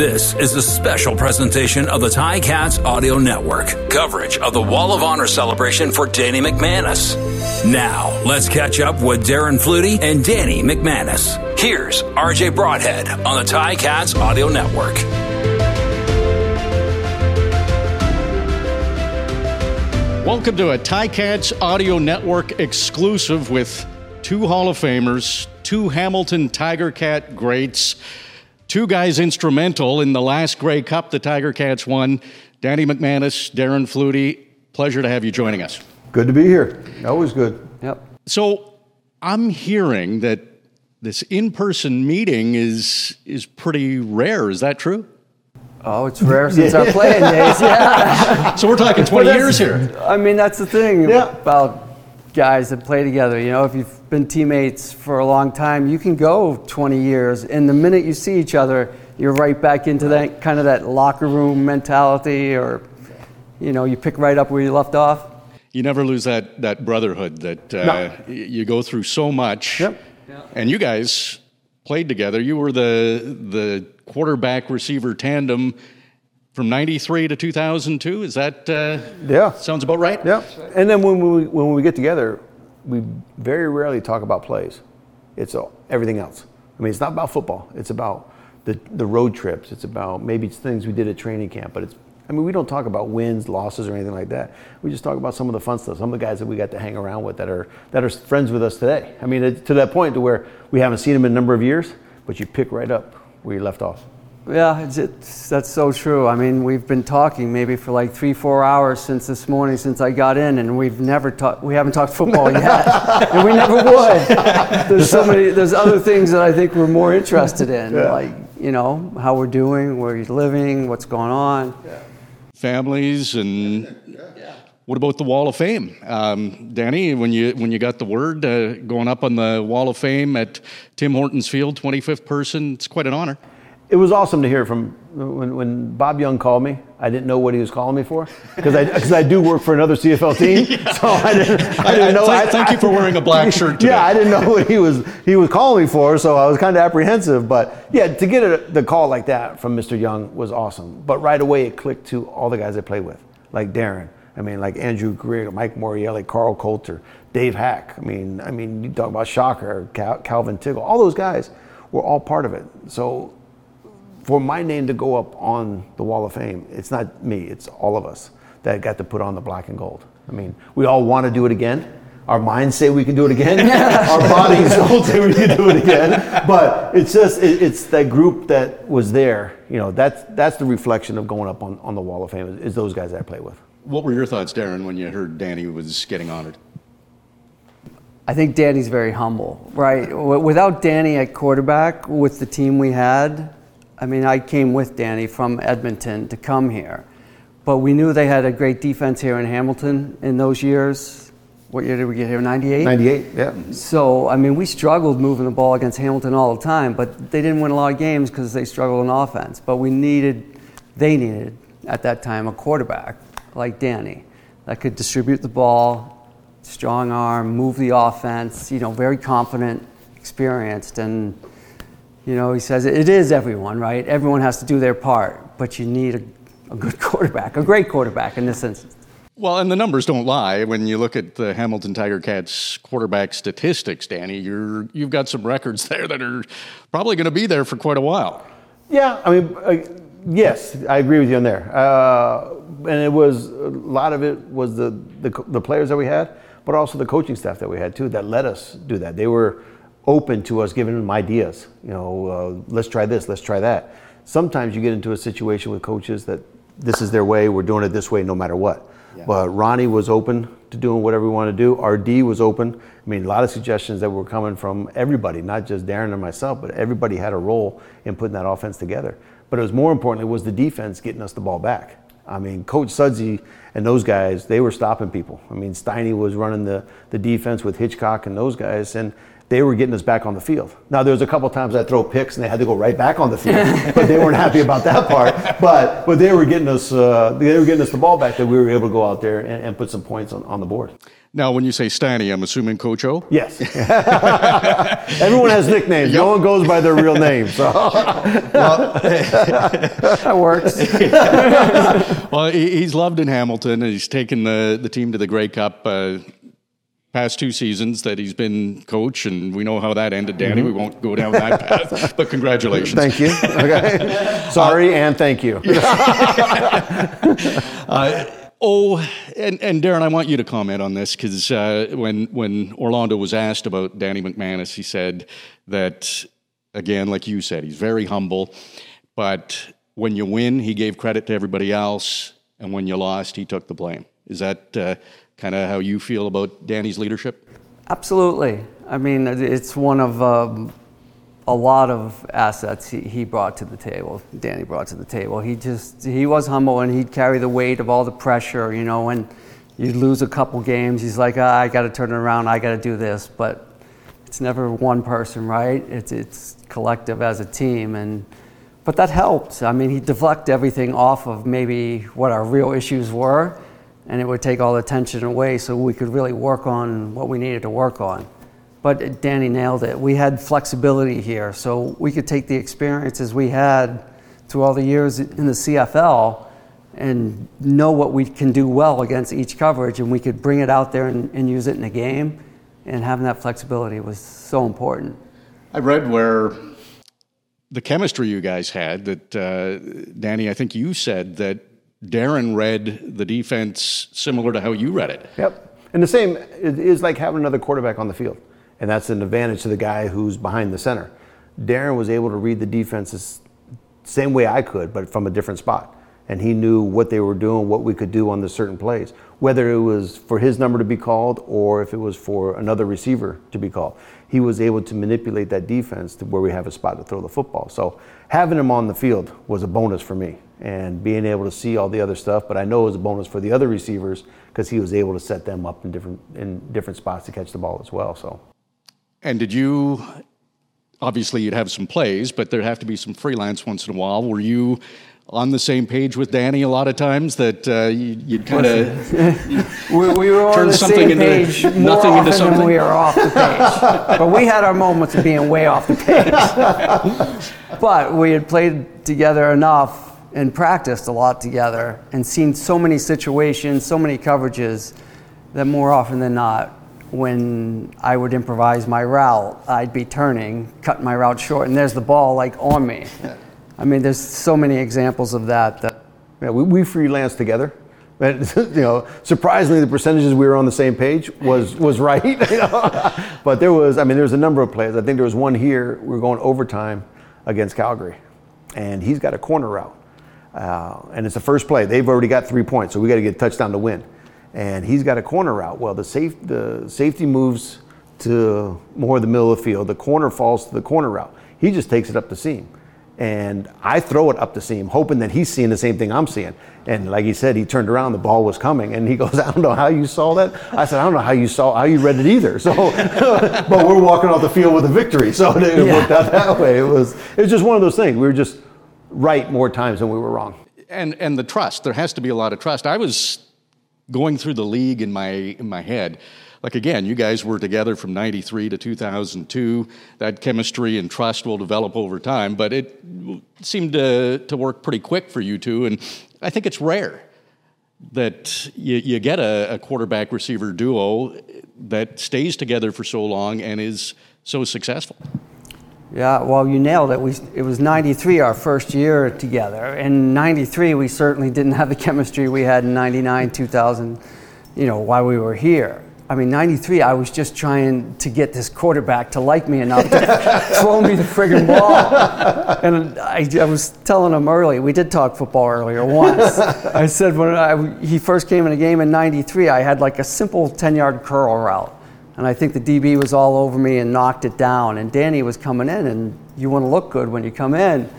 This is a special presentation of the Ticats Audio Network. Coverage of the Wall of Honor celebration for Danny McManus. Now, let's catch up with Darren Flutie and Danny McManus. Here's RJ Broadhead on the Ticats Audio Network. Welcome to a Ticats Audio Network exclusive with two Hall of Famers, two Hamilton Tiger Cat greats, two guys instrumental in the last Grey Cup the Tiger Cats won. Danny McManus, Darren Flutie, pleasure to have you joining us. Good to be here. Always good. Yep. So I'm hearing that this in-person meeting is is pretty rare. Is that true? Oh, it's rare since our playing days. Yeah. So we're talking 20 years here. I mean, that's the thing Yeah. about guys that play together. You know, if you've been teammates for a long time, you can go 20 years, and the minute you see each other, you're right back into that kind of that locker room mentality, or you know, you pick right up where you left off. You never lose that that brotherhood that uh, No. y- you go through so much. Yep. And you guys played together. You were the the quarterback receiver tandem from 93 to 2002. Is that uh, Yeah. sounds about right? Yeah. And then when we when we get together, we very rarely talk about plays. It's all, everything else. I mean, it's not about football. It's about the the road trips. It's about maybe it's things we did at training camp. But it's I mean, we don't talk about wins, losses, or anything like that. We just talk about some of the fun stuff. Some of the guys that we got to hang around with that are that are friends with us today. I mean, to that point to where we haven't seen them in a number of years, but you pick right up where you left off. Yeah, it's, it's, that's so true. I mean, we've been talking maybe for like three, four hours since this morning, since I got in, and we've never talked. We haven't talked football yet, and we never would. There's so many. There's other things that I think we're more interested in, Yeah. like you know how we're doing, where you're living, what's going on. Families and what about the Wall of Fame, um, Danny? When you when you got the word uh, going up on the Wall of Fame at Tim Hortons Field, 25th person, it's quite an honor. It was awesome to hear from when, when Bob Young called me. I didn't know what he was calling me for because I because I do work for another CFL team, so I didn't I didn't know. Thank, I- thank you for wearing a black shirt today. Yeah, I didn't know what he was he was calling me for, so I was kind of apprehensive. But yeah, to get a, the call like that from Mr. Young was awesome. But right away it clicked to all the guys I played with, like Darren. I mean, like Andrew Greer, Mike Morreale, Carl Coulter, Dave Hack. I mean, I mean, you talk about Shocker, Cal, Calvin Tiggle. All those guys were all part of it. So for my name to go up on the Wall of Fame, it's not me, it's all of us that got to put on the black and gold. I mean, we all want to do it again. Our minds say we can do it again. Our bodies don't say we can do it again. But it's just, it, it's that group that was there. You know, that's, that's the reflection of going up on, on the Wall of Fame is, is those guys that I play with. What were your thoughts, Darren, when you heard Danny was getting honored? I think Danny's very humble, right? Without Danny at quarterback, with the team we had, I mean, I came with Danny from Edmonton to come here, but we knew they had a great defense here in Hamilton in those years. What year did we get here? 98? 98, yeah. So, I mean, we struggled moving the ball against Hamilton all the time, but they didn't win a lot of games because they struggled in offense. But we needed, they needed at that time a quarterback like Danny that could distribute the ball, strong arm, move the offense, you know, very confident, experienced. And, you know, he says it is everyone, right? Everyone has to do their part, but you need a, a good quarterback, a great quarterback in this instance. Well, and the numbers don't lie. When you look at the Hamilton Tiger Cats quarterback statistics, Danny, you're you've got some records there that are probably going to be there for quite a while. Yeah, I mean, uh, yes, I agree with you on there. Uh, and it was a lot of it was the, the the players that we had, but also the coaching staff that we had too that let us do that. They were open to us giving them ideas. You know, uh, let's try this, let's try that. Sometimes you get into a situation with coaches that this is their way, we're doing it this way no matter what. But Ronnie was open to doing whatever we want to do. RD was open. I mean, a lot of suggestions that were coming from everybody, not just Darren and myself, but everybody had a role in putting that offense together. But it was more importantly was the defense getting us the ball back. I mean, Coach Sudsy and those guys, they were stopping people. I mean, Steiny was running the, the defense with Hitchcock and those guys, and they were getting us back on the field. Now there was a couple times I throw picks and they had to go right back on the field, but they weren't happy about that part. But but they were getting us uh, they were getting us the ball back that we were able to go out there and, and put some points on, on the board. Now, when you say Steiny, I'm assuming Coach O? Yes. Everyone has nicknames. No one goes by their real name. So That works. Well, he's loved in Hamilton, and he's taken the, the team to the Grey Cup uh, past two seasons that he's been coach, and we know how that ended, Danny. We won't go down that path, but congratulations. thank you. Okay. Sorry and thank you. Oh, and, and Darren, I want you to comment on this because uh, when when Orlando was asked about Danny McManus, he said that again, like you said, he's very humble, but when you win, he gave credit to everybody else, and when you lost, he took the blame. Is that uh, kind of how you feel about Danny's leadership? Absolutely. I mean, it's one of um, a lot of assets he, he brought to the table. Danny brought to the table. He just he was humble and he'd carry the weight of all the pressure. You know, when you'd lose a couple games, he's like, ah, I got to turn it around. I got to do this. But it's never one person, right? It's it's collective as a team and. But that helped. I mean, he deflected everything off of maybe what our real issues were, and it would take all the tension away so we could really work on what we needed to work on. But Danny nailed it. We had flexibility here, so we could take the experiences we had through all the years in the CFL and know what we can do well against each coverage, and we could bring it out there and, and use it in a game. And having that flexibility was so important. I read where the chemistry you guys had that uh, Danny, I think you said that Darren read the defense similar to how you read it. Yep. And the same is like having another quarterback on the field. And that's an advantage to the guy who's behind the center. Darren was able to read the defenses same way I could, but from a different spot. And he knew what they were doing, what we could do on the certain plays, whether it was for his number to be called or if it was for another receiver to be called. He was able to manipulate that defense to where we have a spot to throw the football. So having him on the field was a bonus for me and being able to see all the other stuff. But I know it was a bonus for the other receivers because he was able to set them up in different in different spots to catch the ball as well. So And did you, obviously, you'd have some plays, but there'd have to be some freelance once in a while. Were you on the same page with Danny a lot of times that uh, you, you'd kind of. We, we were Turn on the something same into page more nothing into often something. than we were off the page. but we had our moments of being way off the page. but we had played together enough and practiced a lot together and seen so many situations, so many coverages that more often than not, when I would improvise my route, I'd be turning, cutting my route short, and there's the ball like on me. I mean, there's so many examples of that that Yeah, we, we freelanced together. But, you know, surprisingly, the percentages we were on the same page was was right. you know. but there was, I mean, there was a number of plays. I think there was one here. We were going overtime against Calgary, and he's got a corner route, uh, and it's the first play. They've already got three points, so we got to get a touchdown to win. And he's got a corner route. Well, the safe the safety moves to more the middle of the field. The corner falls to the corner route. He just takes it up the seam. And I throw it up the seam, hoping that he's seeing the same thing I'm seeing. And like he said, he turned around, the ball was coming, and he goes, "I don't know how you saw that." I said, "I don't know how you saw, how you read it either." So, but we're walking off the field with a victory, so it Yeah. worked out that way. It was, it was just one of those things. We were just right more times than we were wrong. and and the trust. There has to be a lot of trust. I was going through the league in my in my head. Like again, you guys were together from '93 to 2002. That chemistry and trust will develop over time, but it seemed to to work pretty quick for you two. And I think it's rare that you, you get a, a quarterback receiver duo that stays together for so long and is so successful. Yeah, well, you nailed it. We, it was 93, our first year together. In 93, we certainly didn't have the chemistry we had in 99, 2000, you know, while we were here. I mean, 93, I was just trying to get this quarterback to like me enough to throw me the friggin' ball. And I, I was telling him early, we did talk football earlier once. I said when I, he first came in a game in 93, I had like a simple 10 yard curl route. And I think the DB was all over me and knocked it down. And Danny was coming in, and you want to look good when you come in. And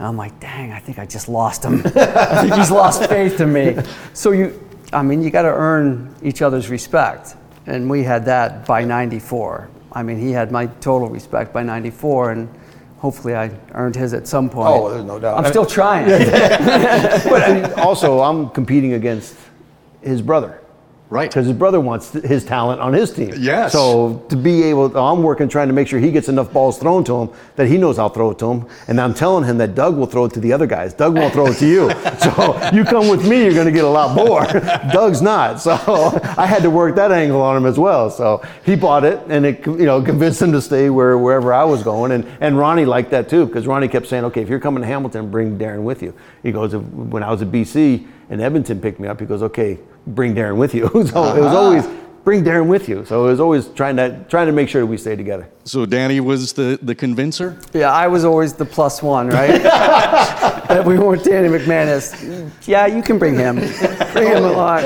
I'm like, dang, I think I just lost him. I think he's lost faith in me. So you, I mean, you got to earn each other's respect. And we had that by 94. I mean, he had my total respect by 94, and hopefully I earned his at some point. Oh, there's no doubt. I'm still trying. but I mean, also, I'm competing against his brother. Right. Because his brother wants his talent on his team. Yes. So to be able, I'm working trying to make sure he gets enough balls thrown to him that he knows I'll throw it to him. And I'm telling him that Doug will throw it to the other guys. Doug won't throw it to you. So you come with me, you're going to get a lot more. Doug's not. So I had to work that angle on him as well. So he bought it and it, you know, convinced him to stay where, wherever I was going. And, and Ronnie liked that too because Ronnie kept saying, okay, if you're coming to Hamilton, bring Darren with you. He goes, when I was at BC and Edmonton picked me up, he goes, okay, bring Darren with you. so it was uh-huh. always bring Darren with you. So it was always trying to trying to make sure that we stay together. So Danny was the, the convincer? Yeah, I was always the plus one, right? that we weren't Danny McManus. Yeah, you can bring him. Bring him along.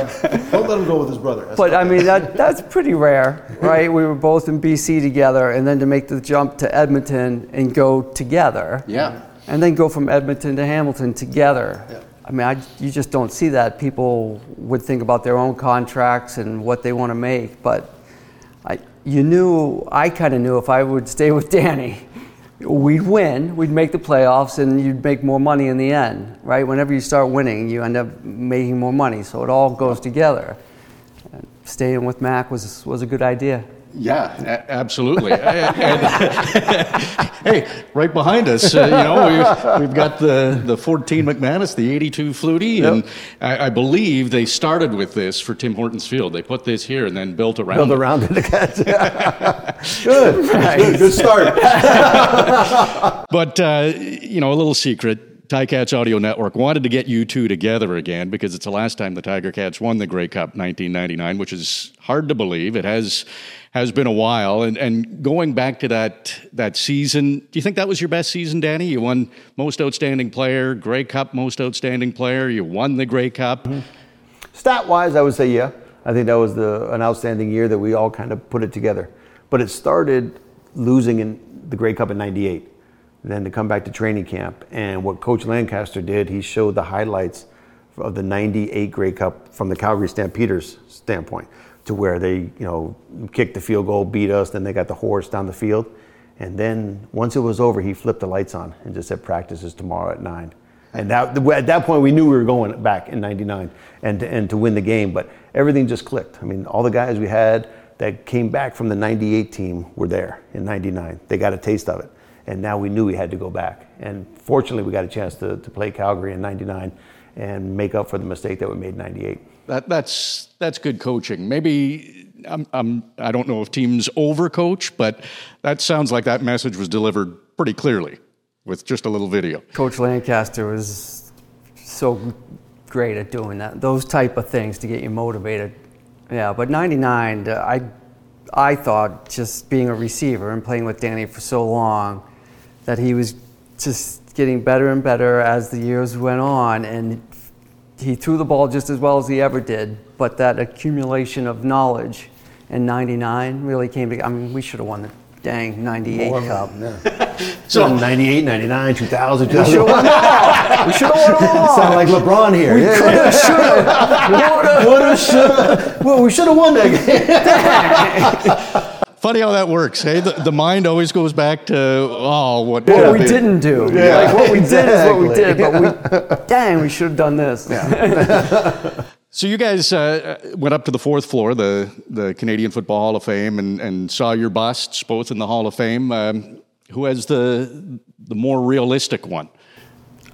Don't let him go with his brother. But I mean, that, that's pretty rare, right? We were both in BC together, and then to make the jump to Edmonton and go together. Yeah. And then go from Edmonton to Hamilton together. I mean, I, you just don't see that. People would think about their own contracts and what they want to make, but I, you knew, I kind of knew if I would stay with Danny, we'd win, we'd make the playoffs, and you'd make more money in the end, right? Whenever you start winning, you end up making more money, so it all goes together. And staying with Mac was, was a good idea. Yeah, absolutely. And- hey, right behind us, uh, you know, we've, we've got the, the 14 McManus, the 82 Flutie, and I, I believe they started with this for Tim Hortons Field. They put this here and then built around Build it. around it. good. good. Good start. But, uh, you know, a little secret. Ticats Audio Network wanted to get you two together again because it's the last time the Tiger Cats won the Grey Cup, 1999, which is hard to believe. It has has been a while, and and going back to that that season, do you think that was your best season, Danny? You won Most Outstanding Player, Grey Cup Most Outstanding Player. You won the Grey Cup. Mm-hmm. Stat wise, I would say yeah. I think that was the an outstanding year that we all kind of put it together. But it started losing in the Grey Cup in '98. Then to come back to training camp, and what Coach Lancaster did, he showed the highlights of the '98 Grey Cup from the Calgary Stampeders standpoint, to where they, you know, kicked the field goal, beat us, then they got the horse down the field, and then once it was over, he flipped the lights on and just said, "Practice is tomorrow at 9. And that, at that point, we knew we were going back in '99 and to, and to win the game. But everything just clicked. I mean, all the guys we had that came back from the '98 team were there in '99. They got a taste of it, and now we knew we had to go back. And fortunately, we got a chance to, to play Calgary in '99 and make up for the mistake that we made in '98. That, that's that's good coaching. Maybe I'm, I'm, I don't know if teams overcoach, but that sounds like that message was delivered pretty clearly with just a little video. Coach Lancaster was so great at doing that, those type of things to get you motivated. Yeah, but 99, uh, I, I thought just being a receiver and playing with Danny for so long that he was just getting better and better as the years went on. And he threw the ball just as well as he ever did, but that accumulation of knowledge in 99 really came together. I mean, we should have won the dang 98 Cup. So 98, 99, 2000, We should have won all. We should have won all. Sound like LeBron here. Yeah, Could have, should have, would have. shoulda. Well, we should have won that game. Funny how that works, hey? The, the mind always goes back to, oh, what What we did didn't do. Yeah, like what we did is what we did, but we, dang, we should have done this. So you guys uh, went up to the fourth floor, the, the Canadian Football Hall of Fame, and, and saw your busts both in the Hall of Fame. Um, who has the, the more realistic one?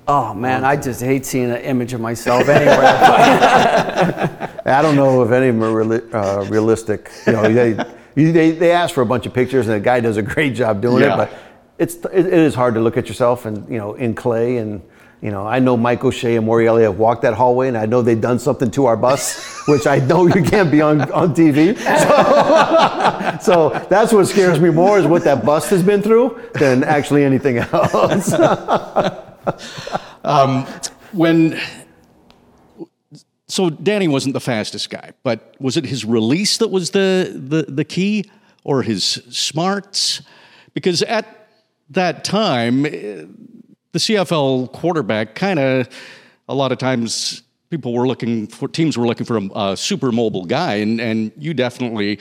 Oh man, I just hate seeing an image of myself anywhere. I don't know if any of them are reali- uh, realistic. You know, they, you- they, they ask for a bunch of pictures, and the guy does a great job doing Yeah. it. But it's it, it is hard to look at yourself and you know in clay and. You know, I know Mike O'Shea and Morreale have walked that hallway, and I know they've done something to our bus, which I know you can't be on, on TV. So, so that's what scares me more is what that bus has been through than actually anything else. Um, when so Danny wasn't the fastest guy, but was it his release that was the the, the key, or his smarts? Because at that time, eh, the CFL quarterback kind of a lot of times people were looking for teams were looking for a, a super mobile guy, and and you definitely.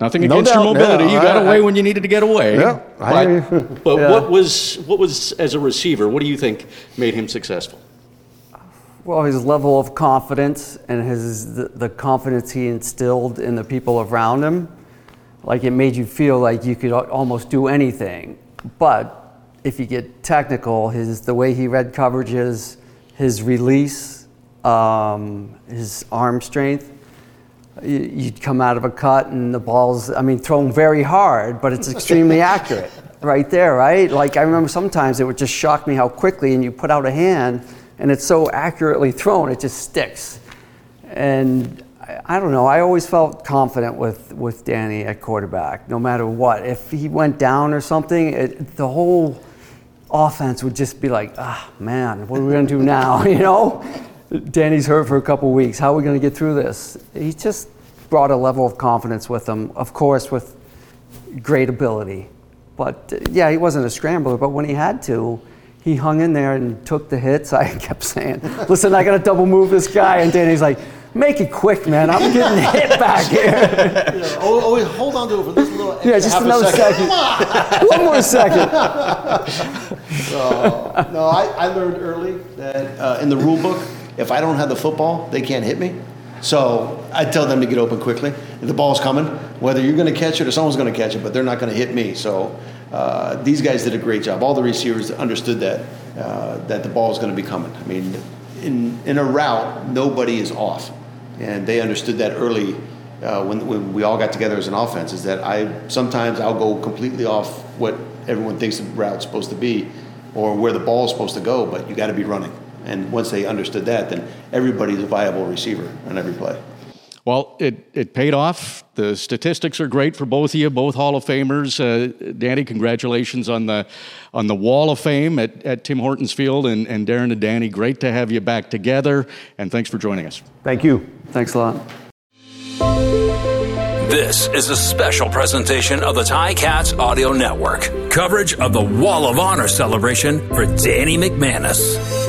Nothing No against your mobility. yeah, you got I- away I- when you needed to get away. Yeah, I but, you. but Yeah. what was what was as a receiver? What do you think made him successful? Well, his level of confidence and his the, the confidence he instilled in the people around him, like it made you feel like you could almost do anything. But if you get technical, his the way he read coverages, his release, um, his arm strength, you'd come out of a cut and the ball's, I mean, thrown very hard, but it's extremely accurate right there, right? Like I remember sometimes it would just shock me how quickly, and you put out a hand and it's so accurately thrown, it just sticks. And I, I don't know, I always felt confident with, with Danny at quarterback, no matter what. If he went down or something, it, the whole offense would just be like, ah, man, what are we going to do now? You know? Danny's hurt for a couple weeks. How are we going to get through this? He just brought a level of confidence with him, of course, with great ability. But uh, yeah, he wasn't a scrambler, but when he had to, he hung in there and took the hits. I kept saying, listen, I got to double move this guy. And Danny's like, make it quick, man. I'm getting hit back here. You know, always, always hold on to it for this little Yeah, just another second. One more second. So, no, I, I learned early that uh, in the rule book, if I don't have the football, they can't hit me. So I tell them to get open quickly. The ball's coming, whether you're going to catch it or someone's going to catch it, but they're not going to hit me. So uh, these guys did a great job. All the receivers understood that uh, that the ball is going to be coming. I mean, in in a route, nobody is off, and they understood that early. Uh, when, when we all got together as an offense, is that I sometimes I'll go completely off what everyone thinks the route's supposed to be, or where the ball is supposed to go, but you got to be running. And once they understood that, then everybody's a viable receiver on every play. Well, it, it paid off. The statistics are great for both of you, both Hall of Famers. Uh, Danny, congratulations on the on the Wall of Fame at, at Tim Hortons Field, and, and Darren and Danny, great to have you back together. And thanks for joining us. Thank you. Thanks a lot. This is a special presentation of the Ticats Audio Network. Coverage of the Wall of Honor celebration for Danny McManus.